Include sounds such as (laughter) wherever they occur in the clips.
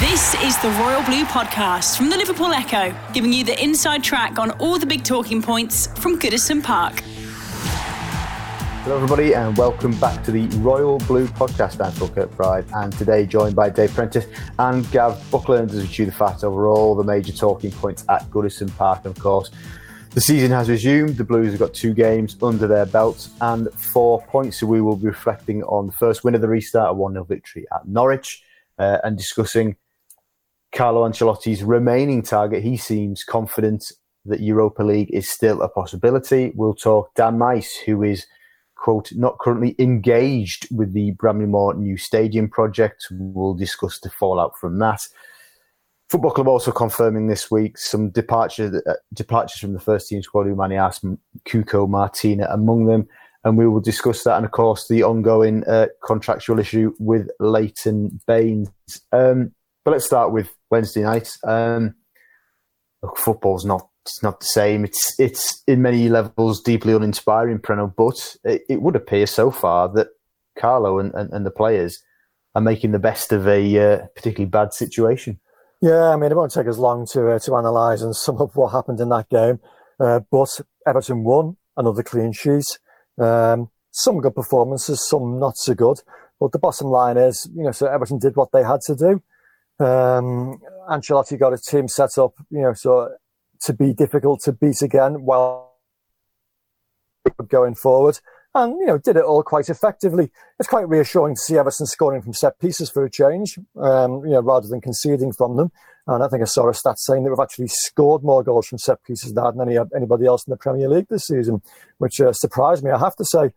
This is the Royal Blue Podcast from the Liverpool Echo, giving you the inside track on all the big talking points from Goodison Park. Hello, everybody, and welcome back to the Royal Blue Podcast. I'm Phil Kirkbride, and today joined by Dave Prentice and Gav Buckland as we chew the fat over all the major talking points at Goodison Park. Of course, the season has resumed. The Blues have got two games under their belts and four points. So we will be reflecting on the first win of the restart, a 1 0 victory at Norwich, uh, and discussing Carlo Ancelotti's remaining target. He seems confident that Europa League is still a possibility. We'll talk Dan Meis, who is, quote, not currently engaged with the Bramley-Moore new stadium project. We'll discuss the fallout from that. Football Club also confirming this week some departure, uh, departures from the first team squad, Oumar Niasse, Cuco, Martina among them. And we will discuss that. And of course, the ongoing uh, contractual issue with Leighton Baines. Um, but let's start with Wednesday night. Um, look, football's not it's not the same. It's it's in many levels deeply uninspiring, Preno. But it, it would appear so far that Carlo and, and, and, the players are making the best of a uh, particularly bad situation. Yeah, I mean, it won't take us long to uh, to analyse and sum up what happened in that game. Uh, but Everton won another clean sheet. Um, some good performances, some not so good. But the bottom line is, you know, so Everton did what they had to do. Um, Ancelotti got a team set up, you know, so to be difficult to beat again while going forward. And, you know, did it all quite effectively. It's quite reassuring to see Everton scoring from set pieces for a change, um, you know, rather than conceding from them. And I think I saw a stat saying that we've actually scored more goals from set pieces than any, anybody else in the Premier League this season, which uh, surprised me, I have to say.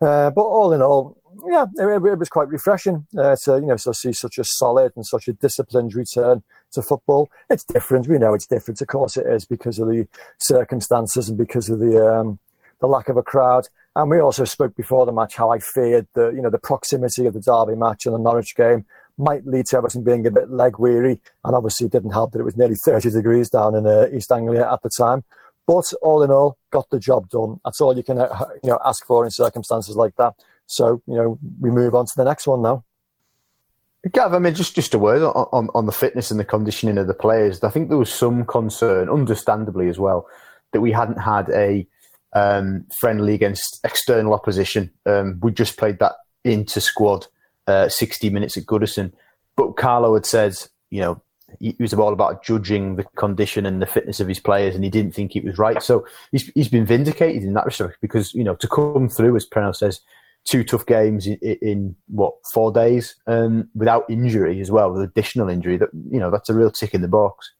Uh, but all in all, yeah, it, it, was quite refreshing uh, to you know to see such a solid and such a disciplined return to football. It's different, we know it's different. Of course, it is because of the circumstances and because of the um, the lack of a crowd. And we also spoke before the match how I feared that you know the proximity of the Derby match and the Norwich game might lead to Everton being a bit leg weary. And obviously, it didn't help that it was nearly 30 degrees down in uh, East Anglia at the time. But all in all, got the job done. That's all you can uh, you know ask for in circumstances like that. So, you know, we move on to the next one now. Gav, I mean, just, just a word on, on, the fitness and the conditioning of the players. I think there was some concern, understandably as well, that we hadn't had a um, friendly against external opposition. Um, we just played that into squad uh, 60 minutes at Goodison. But Carlo had said, you know, he was all about judging the condition and the fitness of his players, and he didn't think it was right. So he's, he's been vindicated in that respect because, you know, to come through, as Preno says, two tough games in, in what four days um, without injury as well, with additional injury. That you know that's a real tick in the box.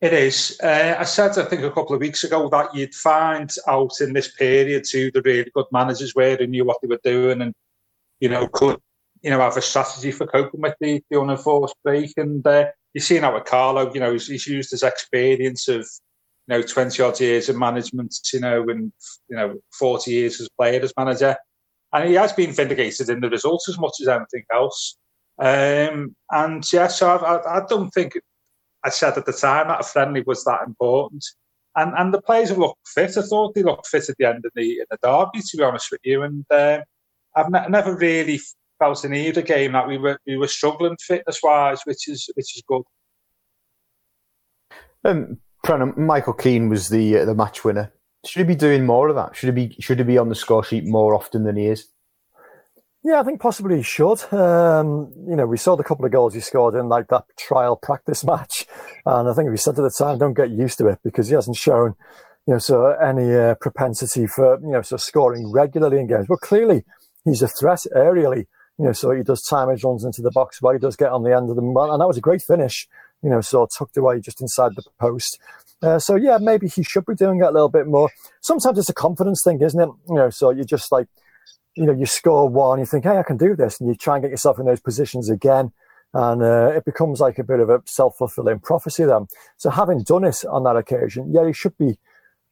It is. Uh, I said I think a couple of weeks ago that you'd find out in this period who the really good managers were and knew what they were doing, and you know could you know have a strategy for coping with the, the unenforced break. And uh, you've seen how with Carlo, you know, he's, he's used his experience of you know, 20 odd years of management, you know, and, you know, 40 years as player, as manager and he has been vindicated in the results as much as anything else. Um, and yeah, so I, I, don't think I said at the time that a friendly was that important. And and the players have looked fit. I thought they looked fit at the end of the in the derby, to be honest with you. And uh, I've ne- never really felt in either game that we were we were struggling fitness wise, which is which is good. Um, Michael Keane was the uh, the match winner. Should he be doing more of that? Should he be should he be on the score sheet more often than he is? Yeah, I think possibly he should. Um, you know, we saw the couple of goals he scored in like that trial practice (laughs) match, and I think we said at the time, don't get used to it because he hasn't shown, you know, so any uh, propensity for you know so scoring regularly in games. But clearly, he's a threat aerially. You know, so he does timage runs into the box where he does get on the end of them, and that was a great finish. You know, so tucked away just inside the post. Uh, so yeah, maybe he should be doing that a little bit more. Sometimes it's a confidence thing, isn't it? You know, so you just like, you know, you score one, you think, hey, I can do this, and you try and get yourself in those positions again. And uh, it becomes like a bit of a self fulfilling prophecy then. So, having done it on that occasion, yeah, he should be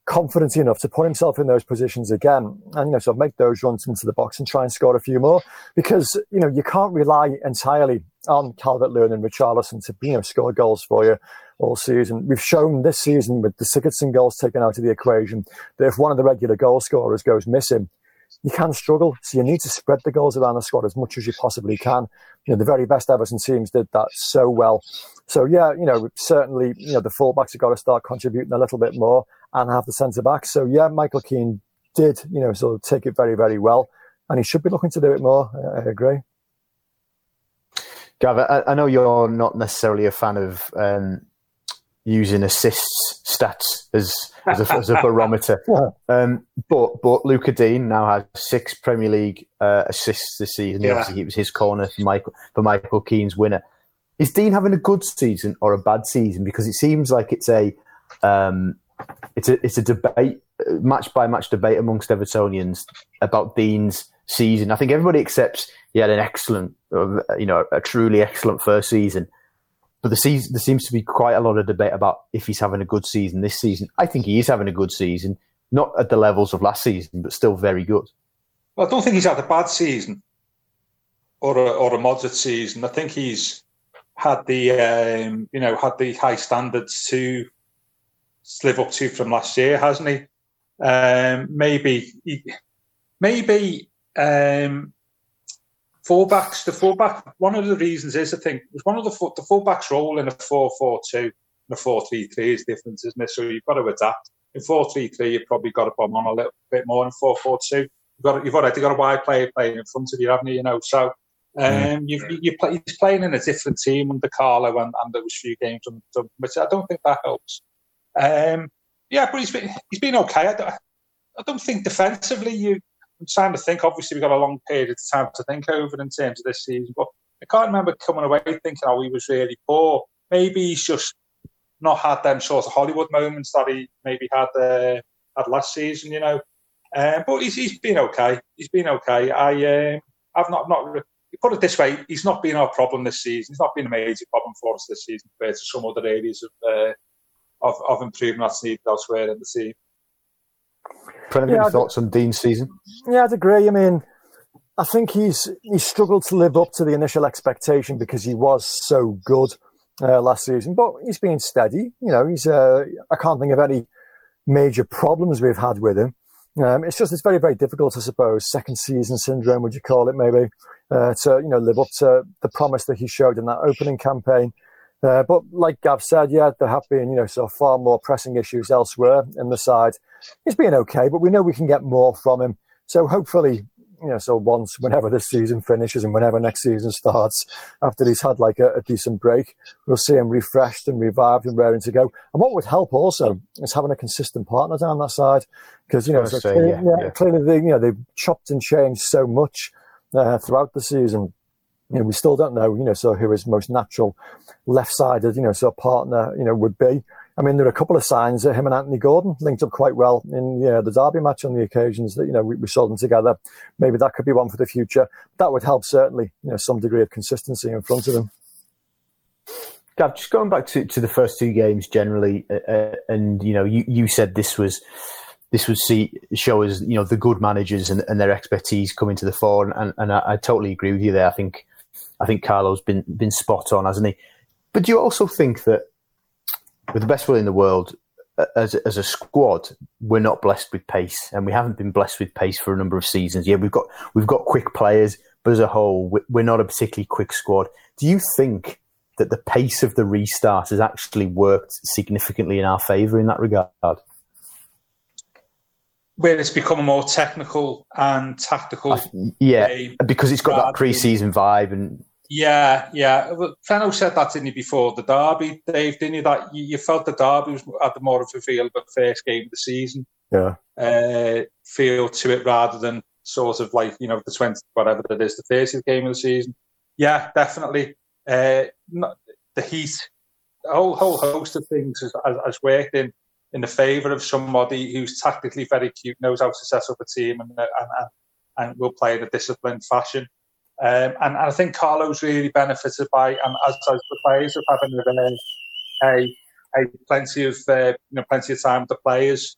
confident enough to put himself in those positions again and, you know, sort of make those runs into the box and try and score a few more because, you know, you can't rely entirely on Calvert Lewin and Richarlison to, you know, score goals for you all season. We've shown this season with the Sigurdsson goals taken out of the equation that if one of the regular goal scorers goes missing, you can struggle. So you need to spread the goals around the squad as much as you possibly can. You know, the very best Everton teams did that so well. So yeah, you know, certainly, you know, the fullbacks have got to start contributing a little bit more and have the centre backs. So yeah, Michael Keane did, you know, sort of take it very, very well. And he should be looking to do it more. I, agree. Gav, I, I, know you're not necessarily a fan of um, using assists stats as as a, as a barometer. (laughs) Um, but but Lucas Digne now has six Premier League uh, assists this season. Yeah. Obviously, it was his corner for Michael for Michael Keane's winner. Is Digne having a good season or a bad season? Because it seems like it's a um, it's a it's a debate, match by match debate amongst Evertonians about Digne's season. I think everybody accepts he had an excellent, you know, a truly excellent first season but the season, there seems to be quite a lot of debate about if he's having a good season this season. I think he is having a good season, not at the levels of last season, but still very good. Well, I don't think he's had a bad season or a, or a moderate season. I think he's had the um, you know had the high standards to live up to from last year, hasn't he? Um, maybe maybe um, fullbacks, the fullback, one of the reasons is I think one of the the fullbacks role in a 4 4 2 and a 4 3 3 is different, isn't it? So you've got to adapt. In 4 3 3, you've probably got to put on a little bit more in 4 4 2. You've got, you've already got a wide player playing in front of you, haven't you? You know, so um, you, you play, he's playing in a different team under Carlo, and, and there was a few games, on, which I don't think that helps. Um, yeah, but he's been he's been okay. I don't, I don't think defensively you I'm trying to think. Obviously, we've got a long period of time to think over in terms of this season, but I can't remember coming away thinking, oh, he was really poor. Maybe he's just not had them sort of Hollywood moments that he maybe had uh, had last season, you know. Um, but he's, he's been okay. He's been okay. I um, I've not not put it this way. He's not been our problem this season. He's not been a major problem for us this season compared to some other areas of uh, of, of improvement that's needed elsewhere in the team. Kind yeah, any thoughts on Digne's season? Yeah, I'd agree. I mean, I think he's he struggled to live up to the initial expectation because he was so good uh, last season. But he's been steady. You know, he's. Uh, I can't think of any major problems we've had with him. Um, it's just it's very very difficult, I suppose. Second season syndrome, would you call it? Maybe uh, to you know live up to the promise that he showed in that opening campaign. Uh, but like Gav said, yeah, there have been you know so far more pressing issues elsewhere in the side he's been okay, but we know we can get more from him. So hopefully, you know, so once, whenever this season finishes and whenever next season starts, after he's had like a, a decent break, we'll see him refreshed and revived and raring to go. And what would help also is having a consistent partner down that side, because you know, so say, clearly, yeah, yeah, yeah. clearly they, you know they've chopped and changed so much uh, throughout the season. You know, we still don't know, you know, so who his most natural left-sided, you know, so partner, you know, would be. I mean, there are a couple of signs that him and Anthony Gordon linked up quite well in yeah, the Derby match on the occasions that, you know, we, we saw them together. Maybe that could be one for the future. That would help certainly, you know, some degree of consistency in front of them. Gav, just going back to, to the first two games generally, uh, uh, and, you know, you, you said this was this would see show us you know the good managers and, and their expertise coming to the fore, and, and I, I, totally agree with you there. I think I think Carlo's been been spot on, hasn't he? But do you also think that with the best will in the world, uh, as a, as a squad, we're not blessed with pace, and we haven't been blessed with pace for a number of seasons. Yeah, we've got we've got quick players, but as a whole, we're not a particularly quick squad. Do you think that the pace of the restart has actually worked significantly in our favour in that regard? Where it's become a more technical and tactical, yeah, because it's got that pre-season vibe and yeah, yeah. Well, Fenno said that, didn't he, before the derby, Dave, didn't you? That you, you felt the derby was at the more of a feel of the first game of the season. Yeah. Uh, feel to it rather than sort of like, you know, the 20, whatever it is, the 30th game of the season. Yeah, definitely. Uh, not, the heat, a whole, whole host of things has, has worked in in the favour of somebody who's tactically very cute, knows how to set up a team and, and, and will play in a disciplined fashion. Um, and, I think Carlo's really benefited by, and as, as the players of having a, a, a plenty of uh, you know plenty of time with the players,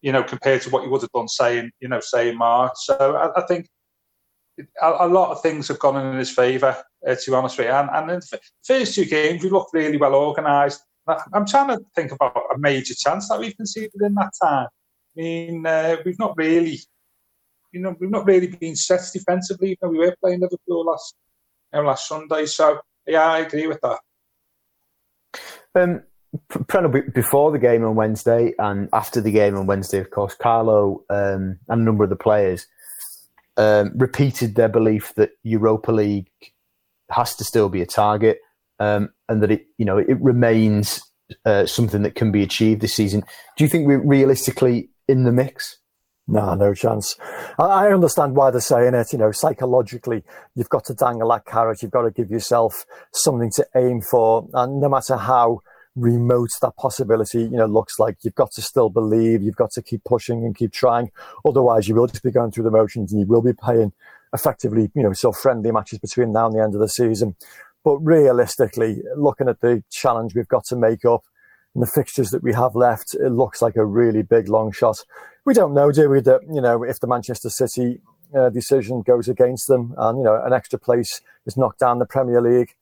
you know, compared to what you would have done, saying you know, say in March. So I, I think a, a, lot of things have gone in his favour, uh, to be honest with you. And, and in the first two games, we looked really well organised. I'm trying to think about a major chance that we've conceded in that time. I mean, uh, we've not really, you know, we've not really been set defensively. You know, we were playing Liverpool last, you know, last Sunday. So yeah, I agree with that. Um, before the game on Wednesday and after the game on Wednesday, of course, Carlo um, and a number of the players um, repeated their belief that Europa League has to still be a target um, and that it, you know, it remains uh, something that can be achieved this season. Do you think we're realistically in the mix? No, no chance. I understand why they're saying it. You know, psychologically, you've got to dangle that carrot. You've got to give yourself something to aim for. And no matter how remote that possibility, you know, looks like, you've got to still believe. You've got to keep pushing and keep trying. Otherwise, you will just be going through the motions and you will be playing effectively, you know, so friendly matches between now and the end of the season. But realistically, looking at the challenge we've got to make up and the fixtures that we have left, it looks like a really big long shot. We don't know, do we, that, you know, if the Manchester City uh, decision goes against them and, you know, an extra place is knocked down the Premier League,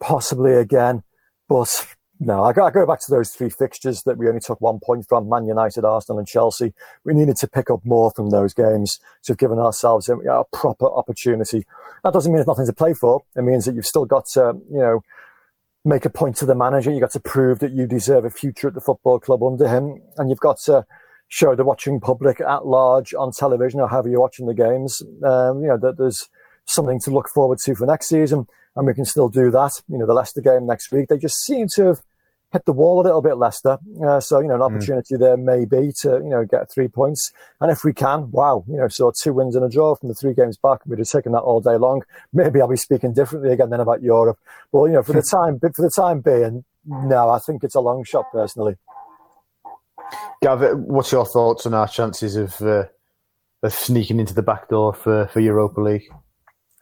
possibly again. But no, I go, I go back to those three fixtures that we only took one point from Man United, Arsenal, and Chelsea. We needed to pick up more from those games to have given ourselves a, a proper opportunity. That doesn't mean there's nothing to play for. It means that you've still got to, you know, make a point to the manager. You've got to prove that you deserve a future at the football club under him. And you've got to show the watching public at large on television or however you're watching the games, um, you know, that there's something to look forward to for next season and we can still do that. You know, the Leicester game next week, they just seem to have hit the wall a little bit, Leicester. Uh, so, you know, an hmm. opportunity mm. there maybe to, you know, get three points. And if we can, wow, you know, so two wins and a draw from the three games back, we'd have taken that all day long. Maybe I'll be speaking differently again then about Europe. Well, you know, for the time, for the time being, no, I think it's a long shot personally. Gav, what's your thoughts on our chances of uh, of sneaking into the back door for, for Europa League?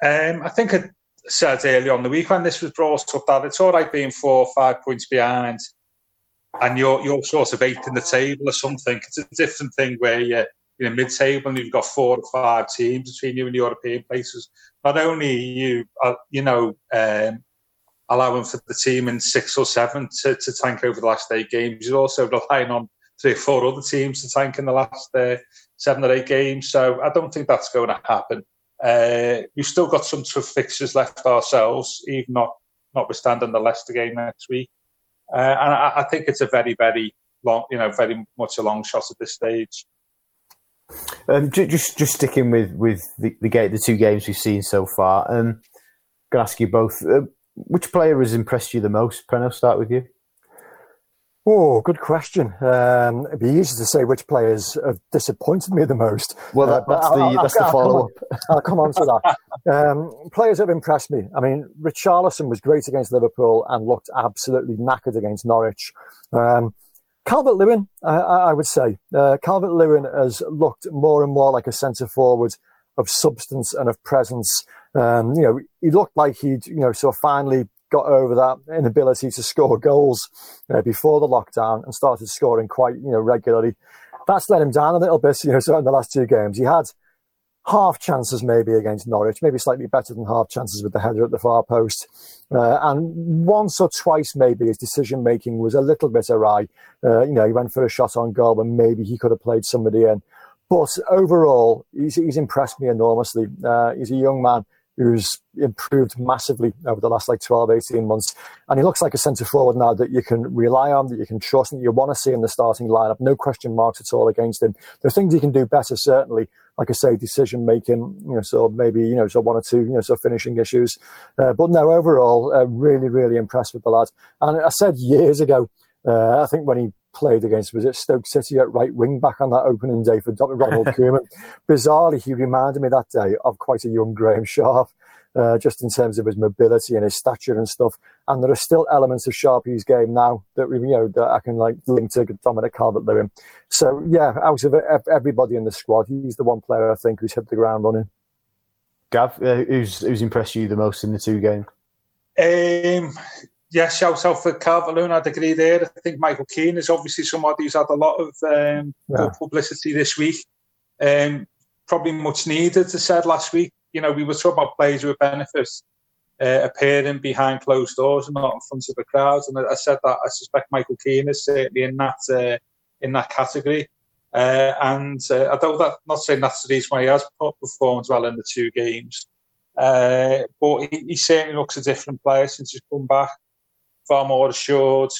Um, I think it, said earlier on the week when this was brought up that it's all right being four or five points behind and you're you're sort of eighth in the table or something. It's a different thing where you're in know mid-table and you've got four or five teams between you and the European places. Not only you uh, you know um, allowing for the team in six or seven to, to tank over the last eight games, you're also relying on three or four other teams to tank in the last uh, seven or eight games. So I don't think that's going to happen. Uh, we've still got some tough fixtures left ourselves, even not notwithstanding the Leicester game next week. Uh, and I, I, think it's a very, very long, you know, very much a long shot at this stage. Um, just, just sticking with with the the, game, the two games we've seen so far. Um, I'm gonna ask you both: uh, which player has impressed you the most? Preno, start with you. Oh, good question. Um, it'd be easy to say which players have disappointed me the most. Well, that, that's uh, the I'll, that's I'll, the follow up. I'll come on to that. (laughs) Um, players have impressed me. I mean, Richarlison was great against Liverpool and looked absolutely knackered against Norwich. Um, Calvert Lewin, I, I, would say, uh, Calvert Lewin has looked more and more like a centre forward of substance and of presence. Um, you know, he looked like he'd, you know, sort of finally got over that inability to score goals uh, before the lockdown and started scoring quite, you know, regularly. That's let him down a little bit, you know, so in the last two games. He had half chances maybe against Norwich, maybe slightly better than half chances with the header at the far post. Uh, and once or twice maybe his decision making was a little bit awry. Uh, you know, he went for a shot on goal and maybe he could have played somebody in. But overall, he's, he's impressed me enormously. Uh, he's a young man who's improved massively over the last like 12, 18 months. And he looks like a centre forward now that you can rely on, that you can trust, and you want to see in the starting lineup. No question marks at all against him. There are things he can do better, certainly. Like I say, decision making, you know, so maybe, you know, so one or two, you know, so finishing issues. Uh, but no, overall, uh, really, really impressed with the lad. And I said years ago, uh, I think when he played against was it Stoke City at right wing back on that opening day for Dr. Ronald (laughs) Koeman. Bizarrely, he reminded me that day of quite a young Graeme Sharp. Uh, just in terms of his mobility and his stature and stuff. And there are still elements of Sharpie's game now that we, you know, that I can like link to Dominic Calvert-Lewin. So yeah, out of everybody in the squad, he's the one player I think who's hit the ground running. Gav, uh, who's who's impressed you the most in the two games? Um, yeah, shout out for Calvert-Lewin. I'd agree there. I think Michael Keane is obviously somebody who's had a lot of um, yeah. publicity this week. Um, probably much needed, as I said last week. You know, we were talking about players with benefits uh, appearing behind closed doors and not in front of the crowds. And I, said that I suspect Michael Keane is certainly in that uh, in that category. Uh, and uh, although that not saying that's the reason why he has performed well in the two games, uh, but he, he, certainly looks a different player since he's come back. Far more assured,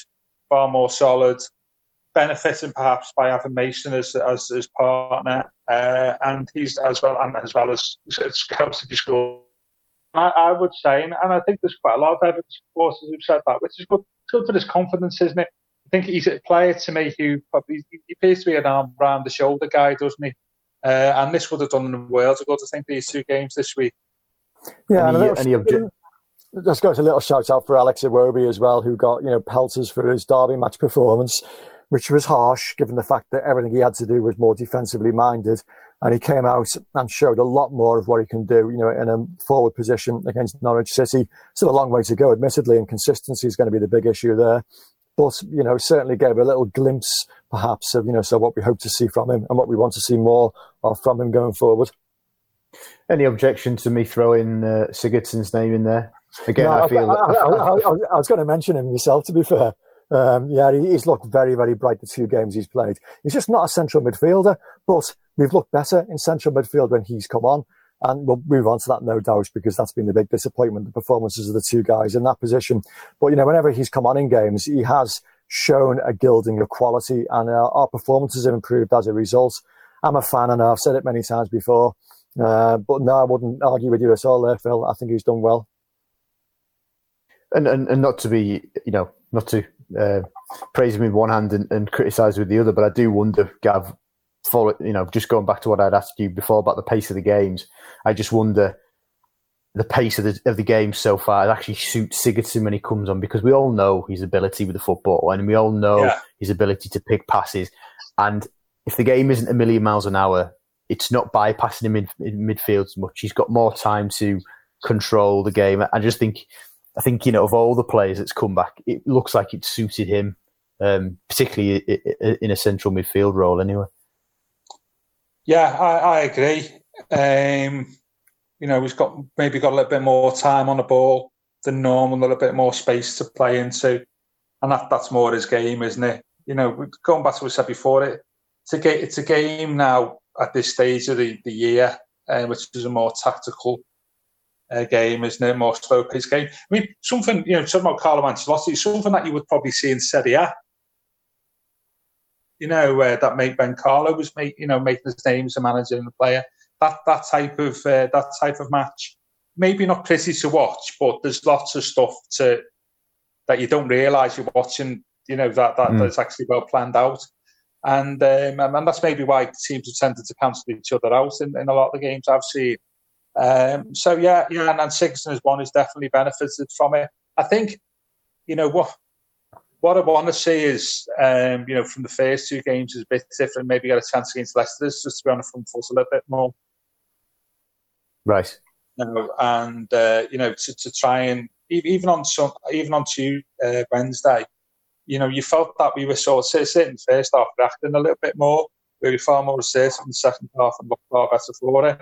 far more solid, benefiting perhaps by having Mason as as his partner, uh, and he's as well and as well as, as helps to score. I, I, would say, and, and, I think there's quite a lot of evidence supporters who've said that, which is good, good for his confidence, isn't it? I think he's a player to me who probably he appears to be an arm round the shoulder guy, doesn't he? Uh, and this would have done in Wales ago to think these two games this week. Yeah, any, and any obje- just got a little shout out for Alex Iwobi as well, who got you know pelters for his derby match performance which was harsh given the fact that everything he had to do was more defensively minded. And he came out and showed a lot more of what he can do, you know, in a forward position against Norwich City. Still a long way to go, admittedly, and consistency is going to be the big issue there. But, you know, certainly gave a little glimpse, perhaps, of, you know, so what we hope to see from him and what we want to see more of from him going forward. Any objection to me throwing uh, Sigurdsson's name in there? Again, no, I feel. I, I, I, I, was going to mention him myself, to be fair. Um, yeah, he's looked very, very bright the two games he's played. He's just not a central midfielder, but we've looked better in central midfield when he's come on. And we'll move on to that, no doubt, because that's been the big disappointment, the performances of the two guys in that position. But, you know, whenever he's come on in games, he has shown a gilding of quality and uh, our performances have improved as a result. I'm a fan and I've said it many times before. Uh, but no, I wouldn't argue with you at all there, Phil. I think he's done well. And, and, and not to be, you know, not to uh, praise him with one hand and, and criticise with the other. But I do wonder, Gav, for you know, just going back to what I'd asked you before about the pace of the games, I just wonder the pace of the of the game so far actually suits Sigurdsson when he comes on because we all know his ability with the football and we all know yeah. his ability to pick passes. And if the game isn't a million miles an hour, it's not bypassing him in, in midfield as much. He's got more time to control the game. I just think I think you know of all the players that's come back, it looks like it suited him, um, particularly in a central midfield role. Anyway. Yeah, I, I agree. Um, you know, he's got maybe got a little bit more time on the ball than normal, a little bit more space to play into, and that, that's more his game, isn't it? You know, going back to what I said before, it it's a game, it's a game now at this stage of the, the year, uh, which is a more tactical uh, game, isn't it? More slow paced game. I mean, something, you know, talking about Carlo Ancelotti, something that you would probably see in Serie A. You know, uh, that mate Ben Carlo was make, you know, making his name as a manager and a player. That that type of uh, that type of match. Maybe not pretty to watch, but there's lots of stuff to that you don't realise you're watching. You know that that, mm. that's actually well planned out, and um, and that's maybe why teams have tended to cancel each other out in, in a lot of the games I've seen. Um, so yeah, yeah, and, and Sigurdsson as one has definitely benefited from it. I think, you know what. What I want to see is, um, you know, from the first two games is a bit different. Maybe get a chance against Leicester just to be on the front foot a little bit more. Right. You know, and uh, you know, to, to try and even on some, even on Tuesday, uh, Wednesday, you know, you felt that we were sort of sitting first half reacting a little bit more. We were far more assertive in the second half and looked far better for it.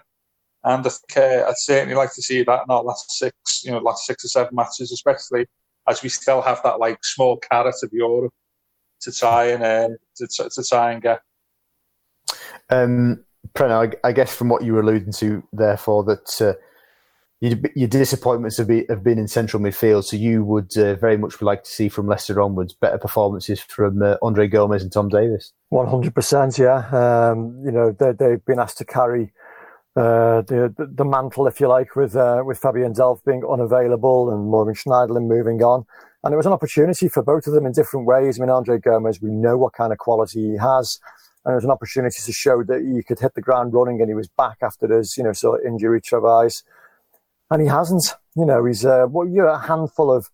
And I think uh, I'd certainly like to see that in our last six, you know, last six or seven matches, especially as we still have that like small carrot of Europe to try and uh, to, to try and get. Um, Preno, I, I, guess from what you were alluding to, therefore, that uh, your, your, disappointments have, be, have, been in central midfield, so you would uh, very much like to see from Leicester onwards better performances from uh, Andre Gomes and Tom Davies. One hundred percent, yeah. Um, you know they, they've been asked to carry uh, the, the, mantle, if you like, with uh, with Fabian Delph being unavailable and Morgan Schneiderlin moving on. And it was an opportunity for both of them in different ways. I mean, Andre Gomes, we know what kind of quality he has. And it was an opportunity to show that he could hit the ground running and he was back after his, you know, sort of injury travails. And he hasn't. You know, he's uh, well, you're a handful of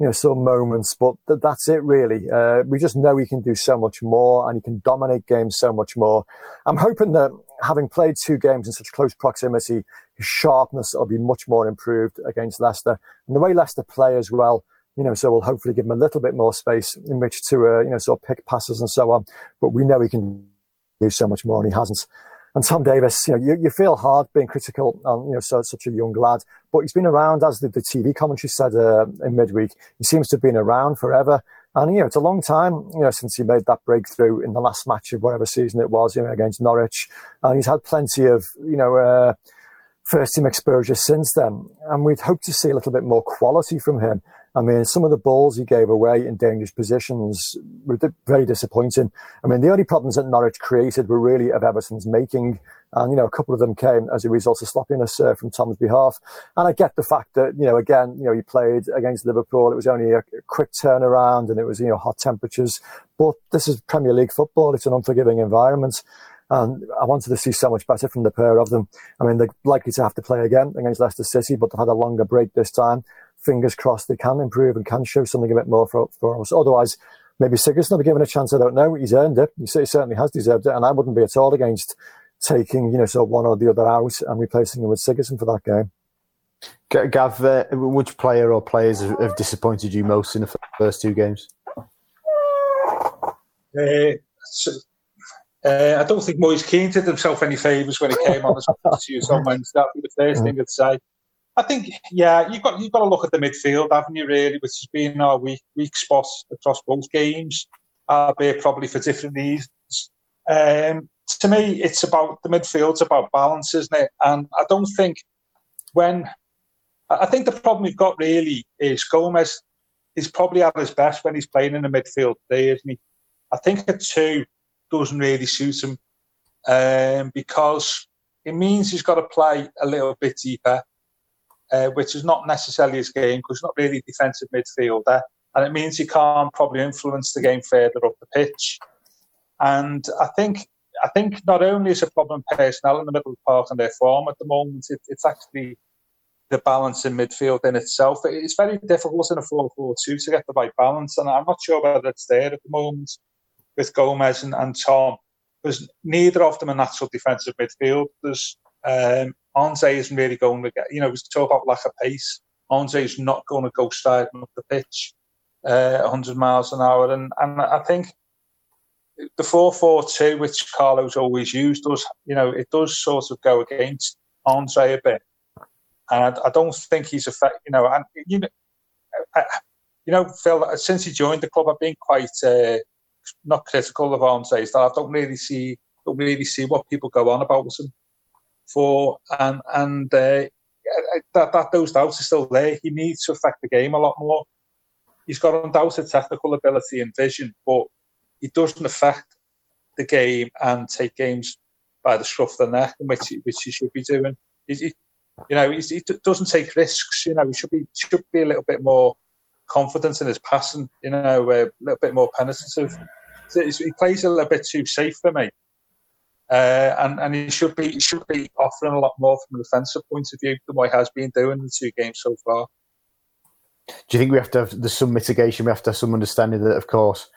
you know, some moments, but th- that's it really. Uh, we just know he can do so much more and he can dominate games so much more. I'm hoping that having played two games in such close proximity, his sharpness will be much more improved against Leicester. And the way Leicester play as well, you know, so we'll hopefully give him a little bit more space in which to, uh, you know, sort of pick passes and so on. But we know he can do so much more and he hasn't. And Tom Davies, you know, you, you feel hard being critical on, you know, so, such a young lad, but he's been around, as the, the TV commentary said uh, in midweek, he seems to have been around forever. And, you know, it's a long time, you know, since he made that breakthrough in the last match of whatever season it was, you know, against Norwich. And he's had plenty of, you know, uh, first team exposure since then. And we'd hope to see a little bit more quality from him. I mean, some of the balls he gave away in dangerous positions were very disappointing. I mean, the only problems that Norwich created were really of Everton's making. And, you know, a couple of them came as a result of sloppiness uh, from Tom's behalf. And I get the fact that, you know, again, you know, he played against Liverpool. It was only a quick turnaround and it was, you know, hot temperatures. But this is Premier League football. It's an unforgiving environment. And I wanted to see so much better from the pair of them. I mean, they're likely to have to play again against Leicester City, but they've had a longer break this time fingers crossed they can improve and can show something a bit more for, for us. Otherwise, maybe Sigurdsson will be given a chance. I don't know. He's earned it. He certainly has deserved it. And I wouldn't be at all against taking, you know, sort of one or the other out and replacing him with Sigurdsson for that game. Gav, uh, which player or players have disappointed you most in the first two games? Uh, so, uh, I don't think Moise Kean did himself any favours when he came on as on Wednesday. That'd be the first thing I'd say. I think, yeah, you've got you've got to look at the midfield, haven't you? Really, which has been our weak weak spot across both games, albeit probably for different reasons. Um, to me, it's about the midfield's about balance, isn't it? And I don't think when I think the problem we've got really is Gomes is probably at his best when he's playing in the midfield isn't he? I think a two doesn't really suit him um, because it means he's got to play a little bit deeper uh, which is not necessarily his game because he's not really a defensive midfielder. And it means he can't probably influence the game further up the pitch. And I think I think not only is a problem personnel in the middle of the park and their form at the moment, it, it's actually the balance in midfield in itself. It's very difficult in a 4 4 2 to get the right balance. And I'm not sure whether it's there at the moment with Gomes and, and Tom, because neither of them are natural defensive midfielders. Um, Andre isn't really going to get, you know, we talk about lack of pace. Andre is not going to go striding up the pitch uh, 100 miles an hour. And, and I think the 4 4 2, which Carlo's always used, does, you know, it does sort of go against Andre a bit. And I, I don't think he's effective, you know, and, you know, I, you know, Phil, since he joined the club, I've been quite uh, not critical of Andre's. That I don't really see, don't really see what people go on about him for, and and uh, that that those doubts are still there. He needs to affect the game a lot more. He's got undoubted technical ability and vision, but he doesn't affect the game and take games by the scruff of the neck, which he, which he should be doing. He, you know, he doesn't take risks. You know, he should be should be a little bit more confident in his passing. You know, a little bit more penetrative. he plays a little bit too safe for me. Uh, and and he should be he should be offering a lot more from a defensive point of view than what he has been doing in the two games so far. Do you think we have to have there's some mitigation? We have to have some understanding that, of course,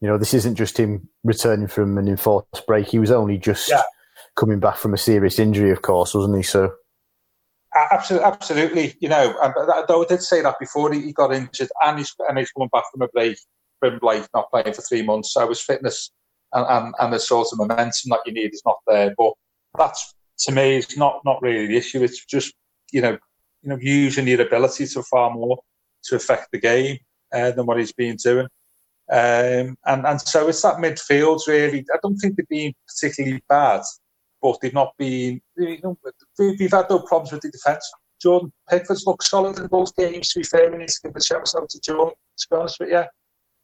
you know, this isn't just him returning from an enforced break. He was only just yeah. coming back from a serious injury, of course, wasn't he? So. Absolutely, absolutely. You know, though I did say that before he got injured, and he's and he's coming back from a break, from like not playing for three months. So his fitness and, and, and the sort of momentum that you need is not there. But that's to me is not not really the issue. It's just you know you know using your ability to far more to affect the game uh, than what he's been doing. Um, and and so it's that midfield really. I don't think they've been particularly bad, but they've not been. You know, we've had no problems with the defence. Jordan Pickford's looked solid in both games. To be fair, we need to give a shout out to Jordan. To be honest with you,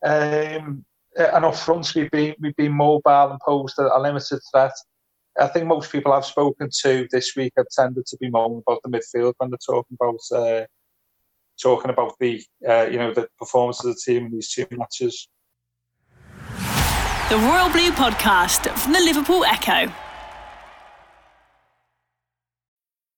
um, and up front we've been we've been mobile and posed a, a, limited threat. I think most people I've spoken to this week have tended to be moaning about the midfield when they're talking about uh, talking about the uh, you know the performance of the team in these two matches. The Royal Blue Podcast from the Liverpool Echo.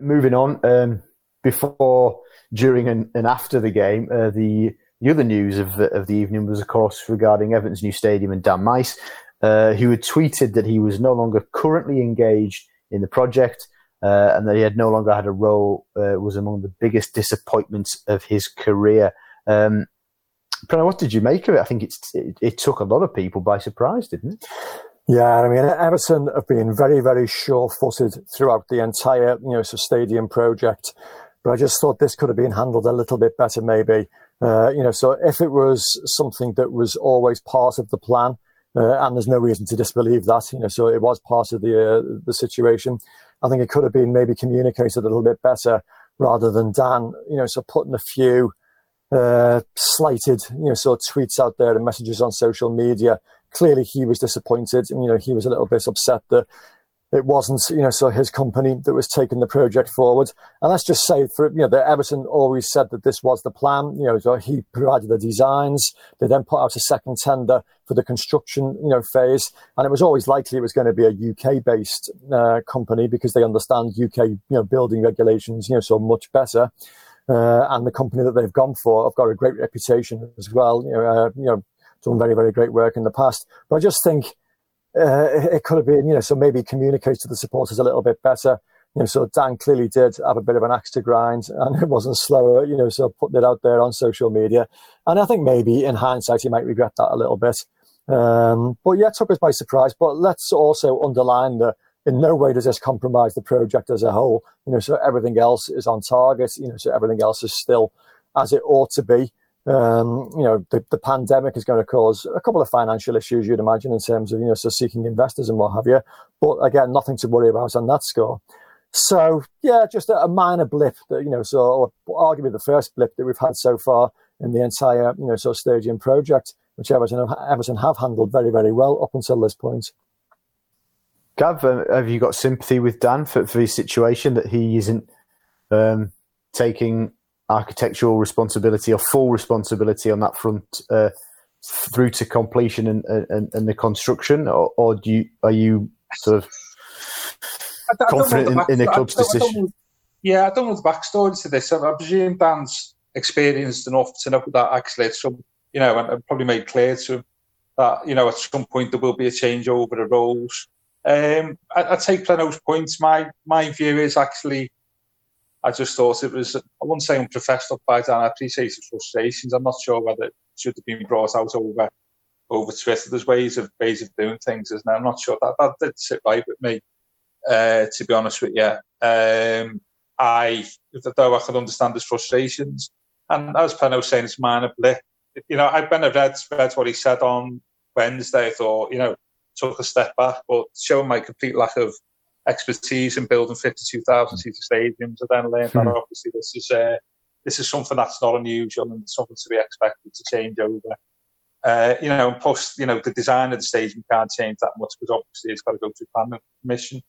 moving on, um, before, during, and, and after the game, uh, the the other news of the, of the evening was, of course, regarding Everton's new stadium and Dan Meis, uh, who had tweeted that he was no longer currently engaged in the project uh, and that he had no longer had a role, uh, was among the biggest disappointments of his career. Um, what did you make of it? I think it, it took a lot of people by surprise, didn't it? Yeah, I mean, Everton have been very, very sure-footed throughout the entire, you know, stadium project. But I just thought this could have been handled a little bit better, maybe. Uh, you know, so if it was something that was always part of the plan, uh, and there's no reason to disbelieve that, you know, so it was part of the uh, the situation. I think it could have been maybe communicated a little bit better rather than Dan, you know, so putting a few uh, slighted, you know, sort of tweets out there and messages on social media clearly he was disappointed and you know he was a little bit upset that it wasn't you know so his company that was taking the project forward and let's just say for you know that everton always said that this was the plan you know so he provided the designs they then put out a second tender for the construction you know phase and it was always likely it was going to be a uk based uh, company because they understand uk you know building regulations you know so much better uh, and the company that they've gone for have got a great reputation as well. You know, uh, you know, done very, very great work in the past. But I just think uh, it could have been, you know, so maybe communicate to the supporters a little bit better. You know, so Dan clearly did have a bit of an axe to grind (laughs) and it wasn't slower, you know, so putting it out there on social media. And I think maybe in hindsight, he might regret that a little bit. Um, but yeah, took us by surprise. But let's also underline that in no way does this compromise the project as a whole. You know, so everything else is on target. You know, so everything else is still as it ought to be. Um, you know, the, the pandemic is going to cause a couple of financial issues, you'd imagine, in terms of, you know, so seeking investors and what have you. But again, nothing to worry about on that score. So, yeah, just a, a minor blip that, you know, so arguably the first blip that we've had so far in the entire, you know, so stadium project, which Everton have, Everton have handled very, very well up until this point. Gav, uh, have you got sympathy with Dan for, for his situation that he isn't um, taking architectural responsibility or full responsibility on that front uh, through to completion and, and, and the construction, or, or, do you are you sort of I, confident I in, in, the club's I decision? Know, yeah, I don't know the backstory to this. I, presume Dan's experienced enough to know that actually it's some, you know, and, and probably made clear to him that you know at some point there will be a changeover of roles. Um, I, I take Plano's points. My my view is actually I just thought it was, I wouldn't say unprofessional by Dan. I appreciate his frustrations. I'm not sure whether it should have been brought out over over Twitter. There's ways of ways of doing things, isn't there? I'm not sure that that did sit right with me, uh, to be honest with you. Um, I, though I could understand his frustrations, and as Penno was saying, it's minor blip. You know, I when I read, read what he said on Wednesday, I thought, you know, took a step back, but showing my complete lack of expertise in building 52,000 seater stadiums. I then learned that hmm. obviously this is uh, this is something that's not unusual and something to be expected to change over. Uh, you know, and plus, you know, the design of the stadium can't change that much because obviously it's got to go through planning permission.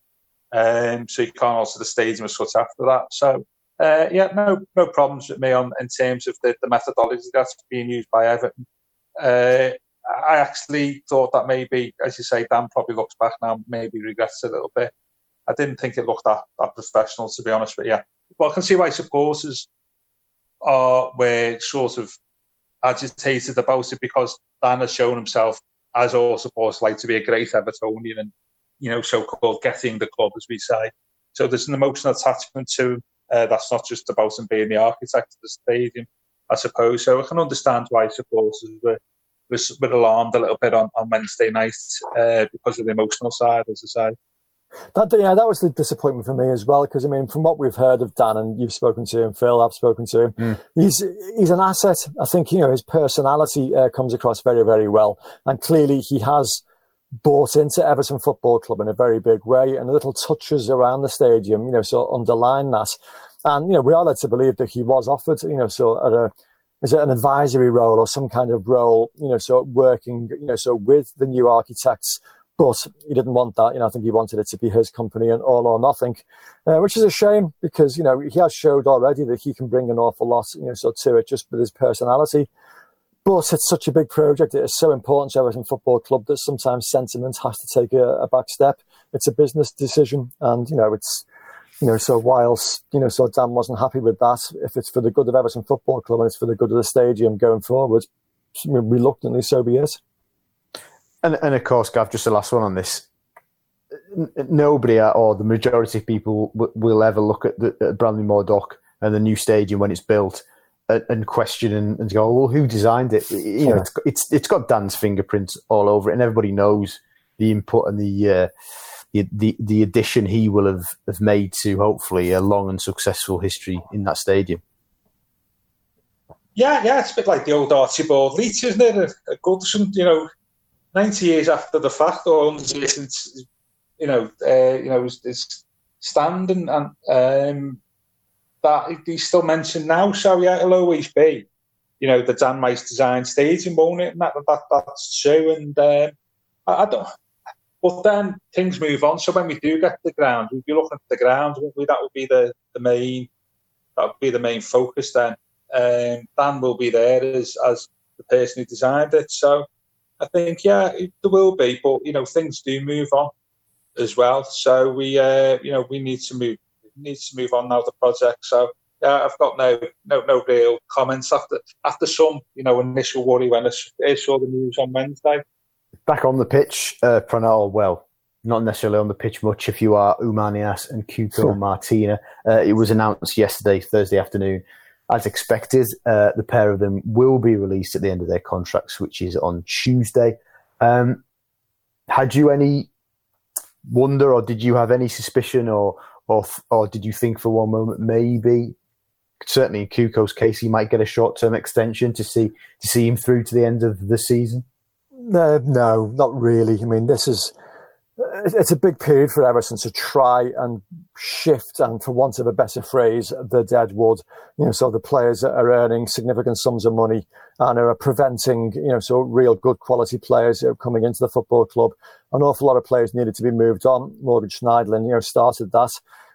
Um, so you can't alter the stadium as such after that. So, uh, yeah, no no problems with me on in terms of the, the methodology that's being used by Everton. Uh, I actually thought that maybe, as you say, Dan probably looks back now, maybe regrets a little bit. I didn't think it looked that, that professional, to be honest. But yeah, but I can see why supporters are were sort of agitated about it because Dan has shown himself, as all supporters like, to be a great Evertonian and you know, so-called getting the club, as we say. So there's an emotional attachment to him. Uh, that's not just about him being the architect of the stadium, I suppose. So I can understand why supporters were, were, were alarmed a little bit on, on Wednesday night uh, because of the emotional side, as I say. That yeah, that was the disappointment for me as well. Because I mean, from what we've heard of Dan, and you've spoken to him, Phil, I've spoken to him. Mm. He's he's an asset. I think you know his personality uh, comes across very very well, and clearly he has bought into Everton Football Club in a very big way, and the little touches around the stadium, you know, so underline that. And you know, we are led to believe that he was offered, you know, so at a is it an advisory role or some kind of role, you know, so working, you know, so with the new architects, but he didn't want that. You know, I think he wanted it to be his company and all or nothing, uh, which is a shame because, you know, he has showed already that he can bring an awful lot, you know, so to it just with his personality. But it's such a big project. It is so important to Everton Football Club that sometimes sentiment has to take a, a back step. It's a business decision, and you know it's you know so whilst you know so Dan wasn't happy with that, if it's for the good of Everton Football Club and it's for the good of the stadium going forward, reluctantly so be it. And and of course, Gav, just the last one on this. Nobody or the majority of people will ever look at the at Bramley Moore Dock and the new stadium when it's built and question and, and, go, well, who designed it? You know, it's, it's it's got Dan's fingerprints all over it, and everybody knows the input and the uh, the, the, the addition he will have, have made to hopefully a long and successful history in that stadium. Yeah, yeah, it's a bit like the old Archibald Leitch, isn't it? A, a Goodison, you know, ninety years after the fact, or since you know, uh, you know, is standing and um, that he's still mentioned now. So yeah, it'll always be, you know, the Dan Meis design stadium, won't it? And that, that that's true. And um, I, I, don't. But then things move on. So when we do get to the ground, we'll be looking at the ground. We, that would be the, the main. That would be the main focus then. Um, Dan will be there as as the person who designed it. So I think yeah, there will be. But you know, things do move on as well. So we uh, you know we need to move needs to move on now the project. So yeah, I've got no no no real comments after after some you know initial worry when I saw the news on Wednesday. Back on the pitch, uh, Pranal, well, not necessarily on the pitch much if you are Oumar Niasse and Cuco (laughs) Martina. Uh, it was announced yesterday, Thursday afternoon. As expected, uh, the pair of them will be released at the end of their contracts, which is on Tuesday. Um, had you any wonder, or did you have any suspicion, or or or did you think for one moment maybe certainly in Cuco's case he might get a short term extension to see to see him through to the end of the season? No, no, not really. I mean, this is it's a big period for Everton to try and shift, and for want of a better phrase, the dead wood. You know, so the players are earning significant sums of money and are preventing, you know, so real good quality players coming into the football club. An awful lot of players needed to be moved on. Morgan Schneiderlin, you know, started that.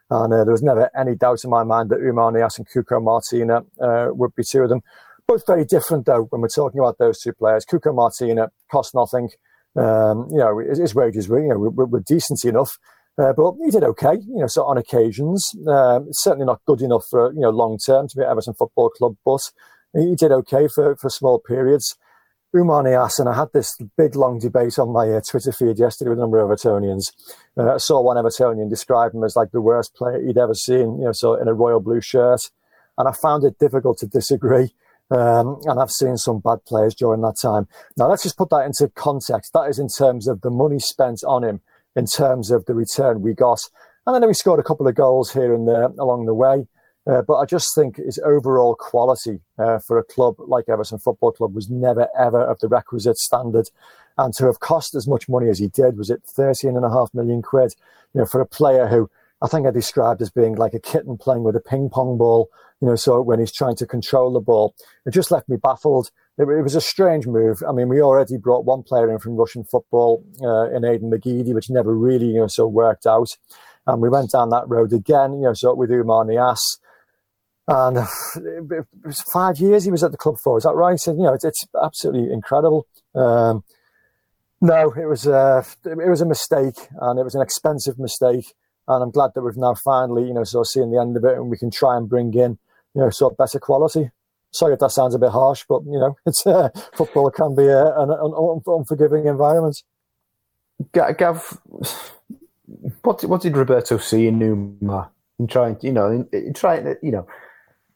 And uh, there was never any doubt in my mind that Oumar Niasse and Cuco Martina uh, would be two of them. Both very different, though, when we're talking about those two players. Cuco Martina cost nothing. Um, you know, his, wages were, you know, were, were decent enough. Uh, but he did okay, you know, so on occasions. Um, certainly not good enough for, you know, long term to be at Everton Football Club, but he did okay for, for small periods. Oumar Niasse, and I had this big long debate on my uh, Twitter feed yesterday with a number of Evertonians. Uh, I saw one Evertonian describe him as like the worst player he'd ever seen, you know, so in a royal blue shirt. And I found it difficult to disagree. Um, and I've seen some bad players during that time. Now, let's just put that into context. That is in terms of the money spent on him, in terms of the return we got. And then we scored a couple of goals here and there along the way. Uh, but I just think his overall quality uh, for a club like Everton Football Club was never, ever of the requisite standard. And to have cost as much money as he did, was it 13 and a half million quid? You know, for a player who I think I described as being like a kitten playing with a ping pong ball, you know, so when he's trying to control the ball, it just left me baffled. It, it was a strange move. I mean, we already brought one player in from Russian football uh, in Aiden McGeady, which never really, you know, so worked out. And we went down that road again, you know, so with Oumar Niasse. And it was five years he was at the club for. Is that right? So, you know, it's, it's absolutely incredible. Um, no, it was a, it was a mistake, and it was an expensive mistake. And I'm glad that we've now finally, you know, sort of seeing the end of it, and we can try and bring in, you know, sort of better quality. Sorry if that sounds a bit harsh, but you know, (laughs) it's uh, football can be a, an, an unforgiving environment. Gav, what what did Roberto see in Numa in trying, you know, in, in trying, to, you know,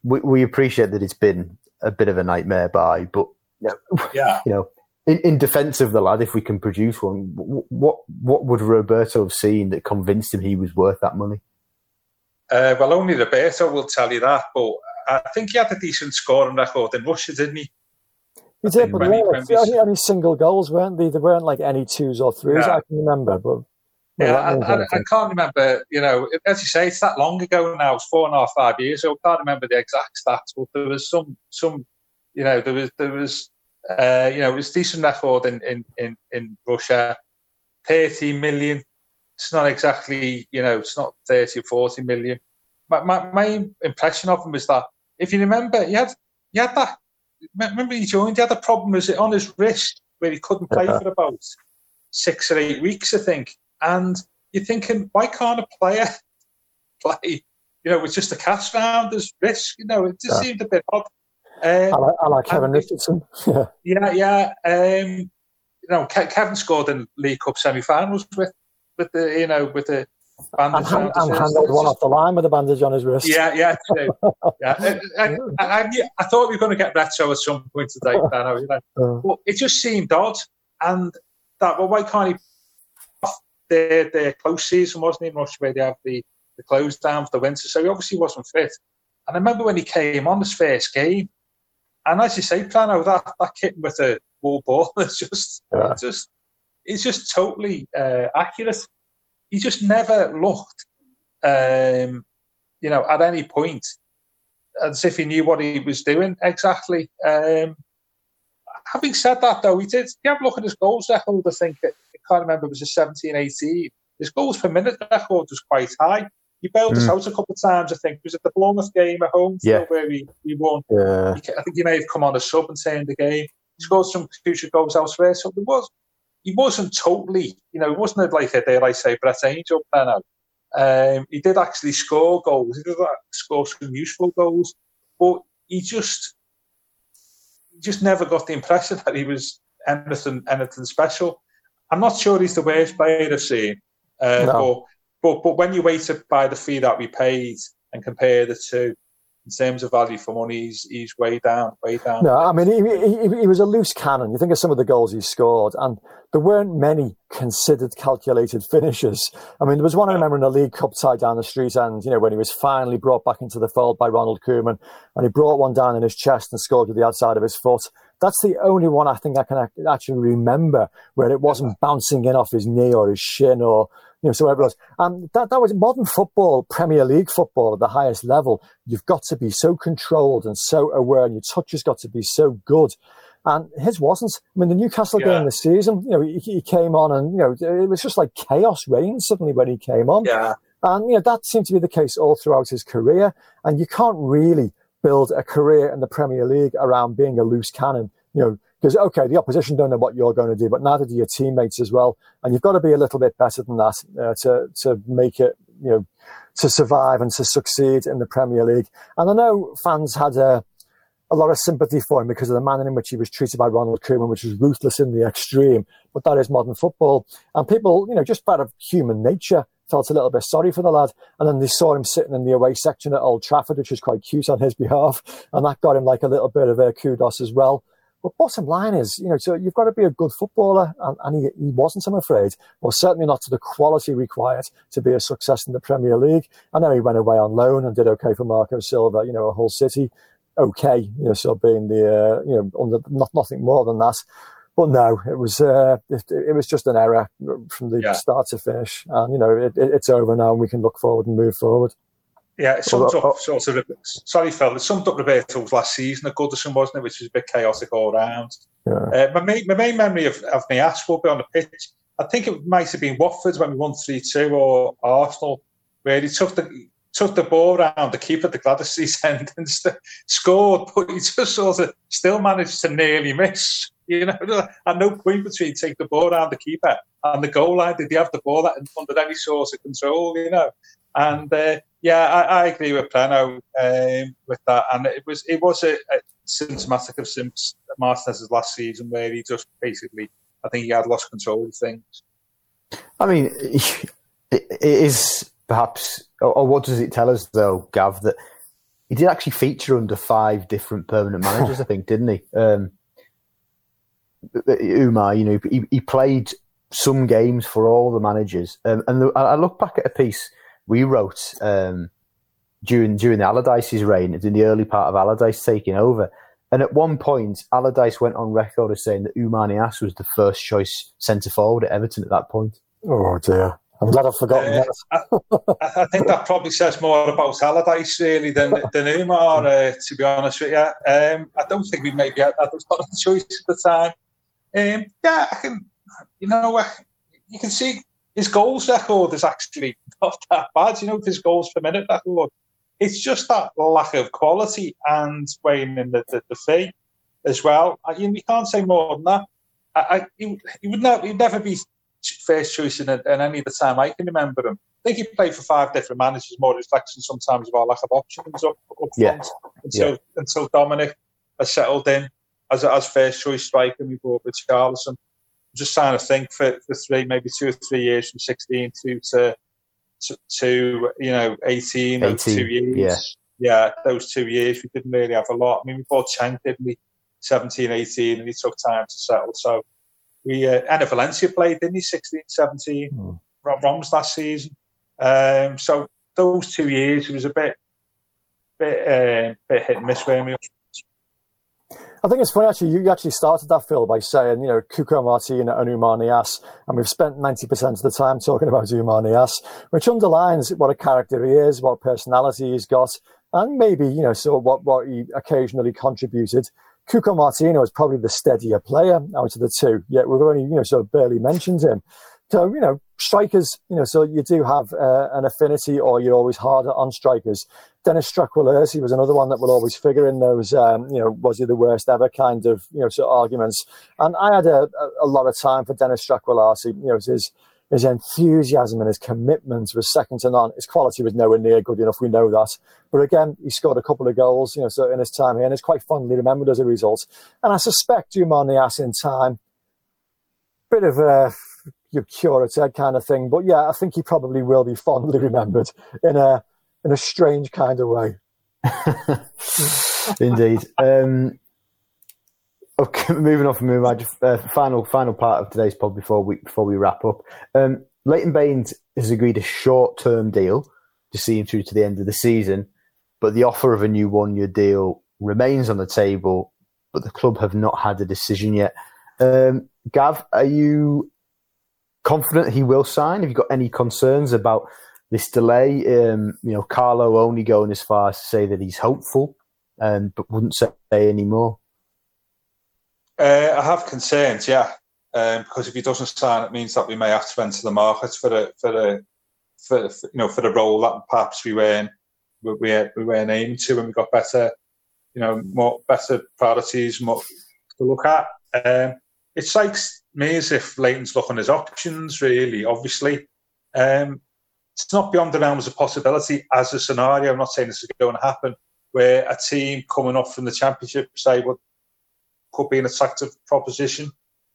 we, we appreciate that it's been a bit of a nightmare by, but yeah, (laughs) you know, in, in defence of the lad, if we can produce one, what what would Roberto have seen that convinced him he was worth that money? Uh, well, only Roberto will tell you that, but I think he had a decent scoring record in Russia, didn't he? He did, but only, only, only, single goals, weren't they? There weren't like any twos or threes. I can remember, but yeah, I, I, I, can't remember. You know, as you say, it's that long ago now. It's four and a half, five years. So I can't remember the exact stats, but there was some, some, you know, there was, there was, uh, you know, it was decent record in in in, in Russia. Thirty million. It's not exactly, you know, it's not thirty or forty million. My, my, my impression of him was that if you remember, he had he had that. Remember, he joined. He had a problem. Was it on his wrist where he couldn't play uh-huh. for about six or eight weeks, I think and you're thinking, why can't a player (laughs) play, you know, with just a cast round as risk? You know, it just yeah. seemed a bit odd. Um, I, like, I like Kevin Richardson. (laughs) yeah, yeah. Um, you know, Ke- Kevin scored in League Cup semi-finals with, with the, you know, with the bandage. And, and handled one off the line with a bandage on his wrist. Yeah, yeah, true. (laughs) yeah. I, I, I, I, thought we were going to get retro at some point today, you know. Uh, but it just seemed odd, and that well, why can't he their their close season, wasn't it? Much where they have the, the close down for the winter. So he obviously wasn't fit. And I remember when he came on his first game, and as you say, Plano, that, that kit with a wall ball (laughs) is just yeah. just it's just totally uh, accurate. He just never looked, um, you know, at any point as if he knew what he was doing exactly. Um, having said that, though, he did. You have a look at his goals record. I think I can't remember, it was a 17, 18. His goals per minute record was quite high. He bailed mm. us out a couple of times, I think. Was it the Bournemouth game at home yeah. where we, we won? Yeah. I think he may have come on a sub and turned the game. He scored some future goals elsewhere. So there was, he wasn't totally, you know, it wasn't like a, dare I say, Brett Angell now. Um, he did actually score goals. He did score some useful goals, but he just, he just never got the impression (laughs) that he was anything, anything special. I'm not sure he's the worst player I've seen, uh, no. But, but when you weight it by the fee that we paid and compare the two in terms of value for money, he's, he's way down, way down. No, I mean he, he, he was a loose cannon. You think of some of the goals he scored, and there weren't many considered calculated finishes. I mean, there was one I remember in a League Cup tie down the street, and you know when he was finally brought back into the fold by Ronald Koeman, and he brought one down in his chest and scored with the outside of his foot. That's the only one I think I can actually remember where it wasn't bouncing in off his knee or his shin or you know, so whatever it was. And that, that was modern football, Premier League football at the highest level. You've got to be so controlled and so aware, and your touch has got to be so good. And his wasn't. I mean, the Newcastle yeah. game this season, you know, he, he, came on and, you know, it was just like chaos reigned suddenly when he came on. Yeah. And, you know, that seemed to be the case all throughout his career. And you can't really build a career in the Premier League around being a loose cannon. You know, because okay, the opposition don't know what you're going to do, but neither do your teammates as well. And you've got to be a little bit better than that uh, to to make it, you know, to survive and to succeed in the Premier League. And I know fans had a a lot of sympathy for him because of the manner in which he was treated by Ronald Koeman, which was ruthless in the extreme. But that is modern football, and people, you know, just out of human nature, felt a little bit sorry for the lad. And then they saw him sitting in the away section at Old Trafford, which was quite cute on his behalf. And that got him like a little bit of a kudos as well. But bottom line is, you know, so you've got to be a good footballer, and, and he, he, wasn't, I'm afraid, or certainly not to the quality required to be a success in the Premier League. I know he went away on loan and did okay for Marco Silva, you know, a Hull City, okay, you know, so being the, uh, you know, under, not nothing more than that. But no, it was uh, it, it, was just an error from the yeah. start to finish, and you know, it, it's over now, and we can look forward and move forward. Yeah, it summed up sort of. Sorry, Phil. It summed up Roberto's last season at Goodison, wasn't it? Which was a bit chaotic all round. Yeah. Uh, my, main, my main memory of, of me Ash will be on the pitch. I think it might have been Watford when we won three two, or Arsenal, where he took the took the ball around the keeper the Street (laughs) end and st- scored, but he just sort of still managed to nearly miss. You know, (laughs) at no point between taking the ball around the keeper and the goal line did he have the ball that under any sort of control. You know, and uh, yeah, I, I, agree with Plano um, with that, and it was it was a, a symptomatic of Martinez's last season where he just basically, I think he had lost control of things. I mean, (laughs) it is perhaps, or what does it tell us though, Gav, that he did actually feature under five different permanent managers, I think, didn't he? Um, Oumar, you know, he, he, played some games for all the managers, um, and the, I look back at a piece we wrote um, during during the Allardyce's reign, in the early part of Allardyce taking over, And at one point, Allardyce went on record as saying that Oumar Niasse was the first choice centre forward at Everton at that point. Oh dear. I'm glad I've forgotten uh, that. I, I, think that probably says more about Allardyce really than (laughs) than Oumar, uh, to be honest with you. Um, I don't think we maybe had that was not a choice at the time. Um, yeah, I can, you know, uh, you can see his goals record is actually not that bad. You know, his goals per minute record. It's just that lack of quality and weighing in the, the, the fee as well. I, you, you can't say more than that. I, I he, he would not, he'd never be first choice in, in any of the time I can remember him. I think he played for five different managers, more reflection sometimes of our lack of options up, up yeah. front until, yeah. until Dominic has settled in as, as first choice striker we brought Richarlison. Just trying to think for, for three, maybe two or three years from 16 to, to, to, to you know, 18, 18 two years. Yeah. yeah, those two years, we didn't really have a lot. I mean, we bought Cenk, didn't we? 17, 18, and he took time to settle. So we uh, Enner Valencia played, didn't he? 16, 17. Hmm. Roms last season. Um, so those two years, it was a bit, bit, uh, bit hit and miss for me. I think it's funny actually. You actually started that Phil by saying, you know, Cuco Martin and Oumar Niasse, and we've spent ninety percent of the time talking about Oumar Niasse, which underlines what a character he is, what personality he's got, and maybe you know, so what what he occasionally contributed. Cuco Martina is probably the steadier player out of the two, yet we've only, you know, sort of barely mentioned him. So, you know, strikers, you know, so you do have uh, an affinity or you're always harder on strikers. Denis he was another one that will always figure in those, um, you know, was he the worst ever kind of, you know, sort of arguments. And I had a, a lot of time for Denis Stracqualursi, you know, his, his enthusiasm and his commitment was second to none. His quality was nowhere near good enough. We know that. But again, he scored a couple of goals, you know, so in his time here, and it's quite fondly remembered as a result. And I suspect Oumar Niasse in time, bit of a your curator kind of thing. But yeah, I think he probably will be fondly remembered in a in a strange kind of way. (laughs) Indeed. Um, Okay, (laughs) moving on from Moonlight, uh, final final part of today's pod before we before we wrap up. Um, Leighton Baines has agreed a short term deal to see him through to the end of the season, but the offer of a new one year deal remains on the table. But the club have not had a decision yet. Um, Gav, are you confident he will sign? Have you got any concerns about this delay? Um, you know, Carlo only going as far as to say that he's hopeful, um, but wouldn't say any more. Uh, I have concerns, yeah, um, because if he doesn't sign, it means that we may have to enter the market for the for the for, for you know for the role that perhaps we weren't we, we weren't aiming to, and we got better, you know, more better priorities, more to look at. Um, it strikes me as if Leighton's looking at his options. Really, obviously, um, it's not beyond the realms of possibility as a scenario. I'm not saying this is going to happen, where a team coming off from the championship say, "Well, could be an attractive proposition,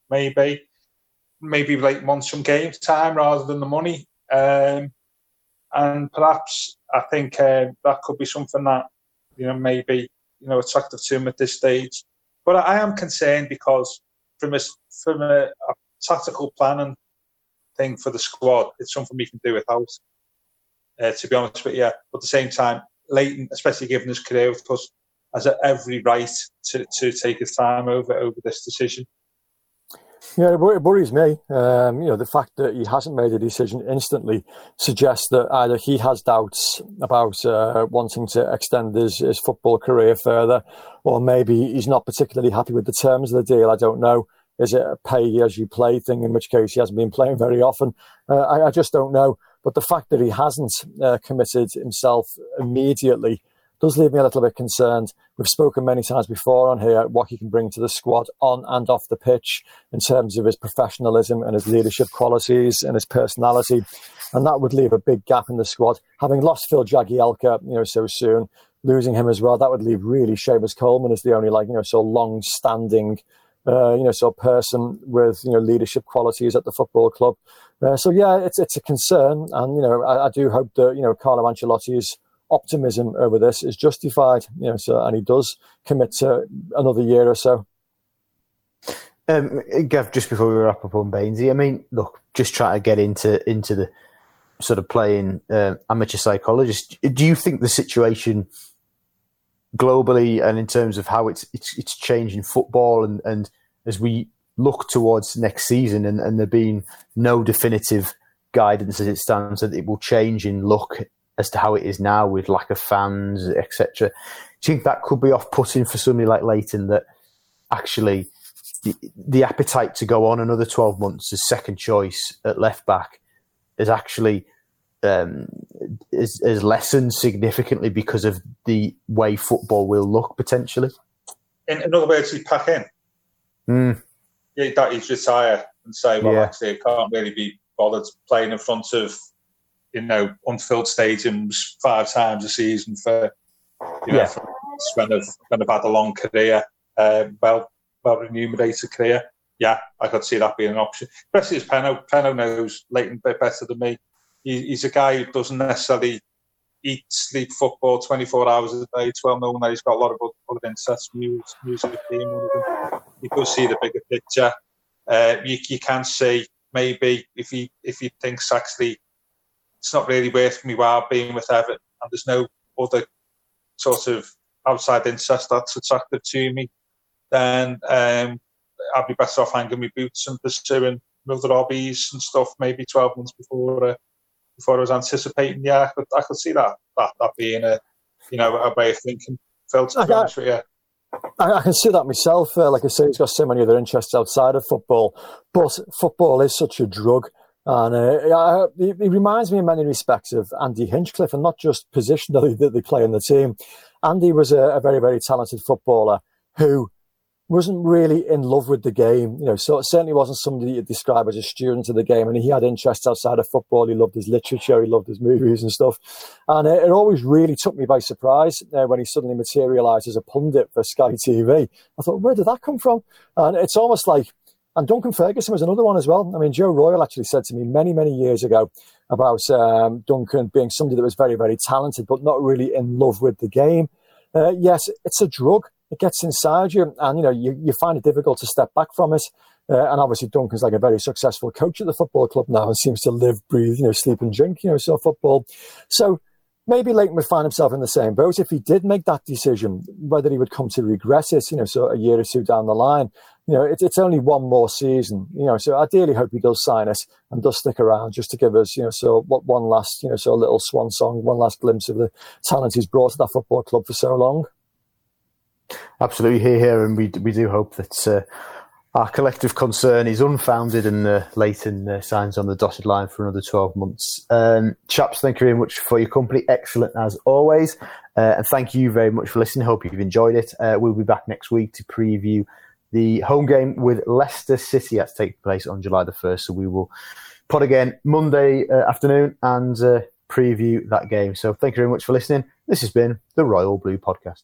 maybe. Maybe like want some game time rather than the money. Um, and perhaps I think uh, that could be something that, you know, maybe, you know, attractive to him at this stage. But I am concerned because from a, from a, a tactical planning thing for the squad, it's something we can do without. Uh, to be honest with you, but at the same time, Leighton, especially given his career with us, has every right to, to take his time over over this decision. Yeah, it worries me. Um, you know, the fact that he hasn't made a decision instantly suggests that either he has doubts about uh, wanting to extend his, his football career further, or maybe he's not particularly happy with the terms of the deal. I don't know. Is it a pay as you play thing, in which case he hasn't been playing very often? Uh, I, I, just don't know. But the fact that he hasn't uh, committed himself immediately does leave me a little bit concerned. We've spoken many times before on here what he can bring to the squad on and off the pitch in terms of his professionalism and his leadership qualities and his personality. And that would leave a big gap in the squad. Having lost Phil Jagielka, you know, so soon, losing him as well, that would leave really Seamus Coleman as the only like, you know, so long standing uh, you know, so person with you know leadership qualities at the football club. Uh, so yeah, it's it's a concern, and you know, I, I, do hope that you know Carlo Ancelotti's optimism over this is justified. You know, so and he does commit to another year or so. Um, Gav, just before we wrap up on Bainesy, I mean, look, just trying to get into into the sort of playing uh, amateur psychologist. Do you think the situation globally and in terms of how it's it's, it's changing football and, and as we look towards next season and, and there being no definitive guidance as it stands that it will change in look as to how it is now with lack of fans, etc. Do you think that could be off-putting for somebody like Leighton that actually the, the appetite to go on another 12 months as second choice at left back is actually um, is, is lessened significantly because of the way football will look potentially. In, in other words, he pack in. Mm. Yeah, that he's retire and say, well, yeah. actually, I can't really be bothered playing in front of you know unfilled stadiums five times a season for you know, yeah. when I've when I've had a long career, uh, well well remunerated career. Yeah, I could see that being an option. Especially as Penno, Penno knows Leighton a bit better than me he, he's a guy who doesn't necessarily eat, sleep football 24 hours a day. It's well known that he's got a lot of other interests, music, music being one of them. He does see the bigger picture. Uh, you, you can see maybe if he if he thinks actually it's not really worth me while being with Everton and there's no other sort of outside interest that's attractive to me, then um, I'd be better off hanging my boots and pursuing other hobbies and stuff maybe 12 months before uh, before I was anticipating. Yeah, I could, I could see that, that that being a you know a way of thinking. Phil, to be yeah. I, I, can see that myself. Uh, like I say, he's got so many other interests outside of football, but football is such a drug. And uh, it, reminds me in many respects of Andy Hinchcliffe, and not just positionally (laughs) that they play in the team. Andy was a, a very, very talented footballer who wasn't really in love with the game. You know, so it certainly wasn't somebody you'd describe as a student of the game. And he had interests outside of football. He loved his literature. He loved his movies and stuff. And it, it always really took me by surprise uh, when he suddenly materialised as a pundit for Sky TV. I thought, where did that come from? And it's almost like, and Duncan Ferguson was another one as well. I mean, Joe Royle actually said to me many, many years ago about um, Duncan being somebody that was very, very talented, but not really in love with the game. Uh, yes, it's a drug it gets inside you, and you know you, you find it difficult to step back from it. Uh, and obviously, Duncan's like a very successful coach at the football club now, and seems to live, breathe, you know, sleep and drink, you know, so football. So maybe Leighton would find himself in the same boat if he did make that decision. Whether he would come to regret it, you know, so a year or two down the line. You know, it, it's only one more season, you know. So I ideally, hope he does sign us and does stick around just to give us, you know, so what one last, you know, so a little swan song, one last glimpse of the talent he's brought to that football club for so long. Absolutely, here, here, and we we do hope that uh, our collective concern is unfounded and uh, Leighton uh, signs on the dotted line for another 12 months. Um, chaps, thank you very much for your company. Excellent as always. Uh, and thank you very much for listening. Hope you've enjoyed it. Uh, we'll be back next week to preview the home game with Leicester City that's taking place on July the 1st. So we will put again Monday uh, afternoon and preview that game. So thank you very much for listening. This has been the Royal Blue Podcast.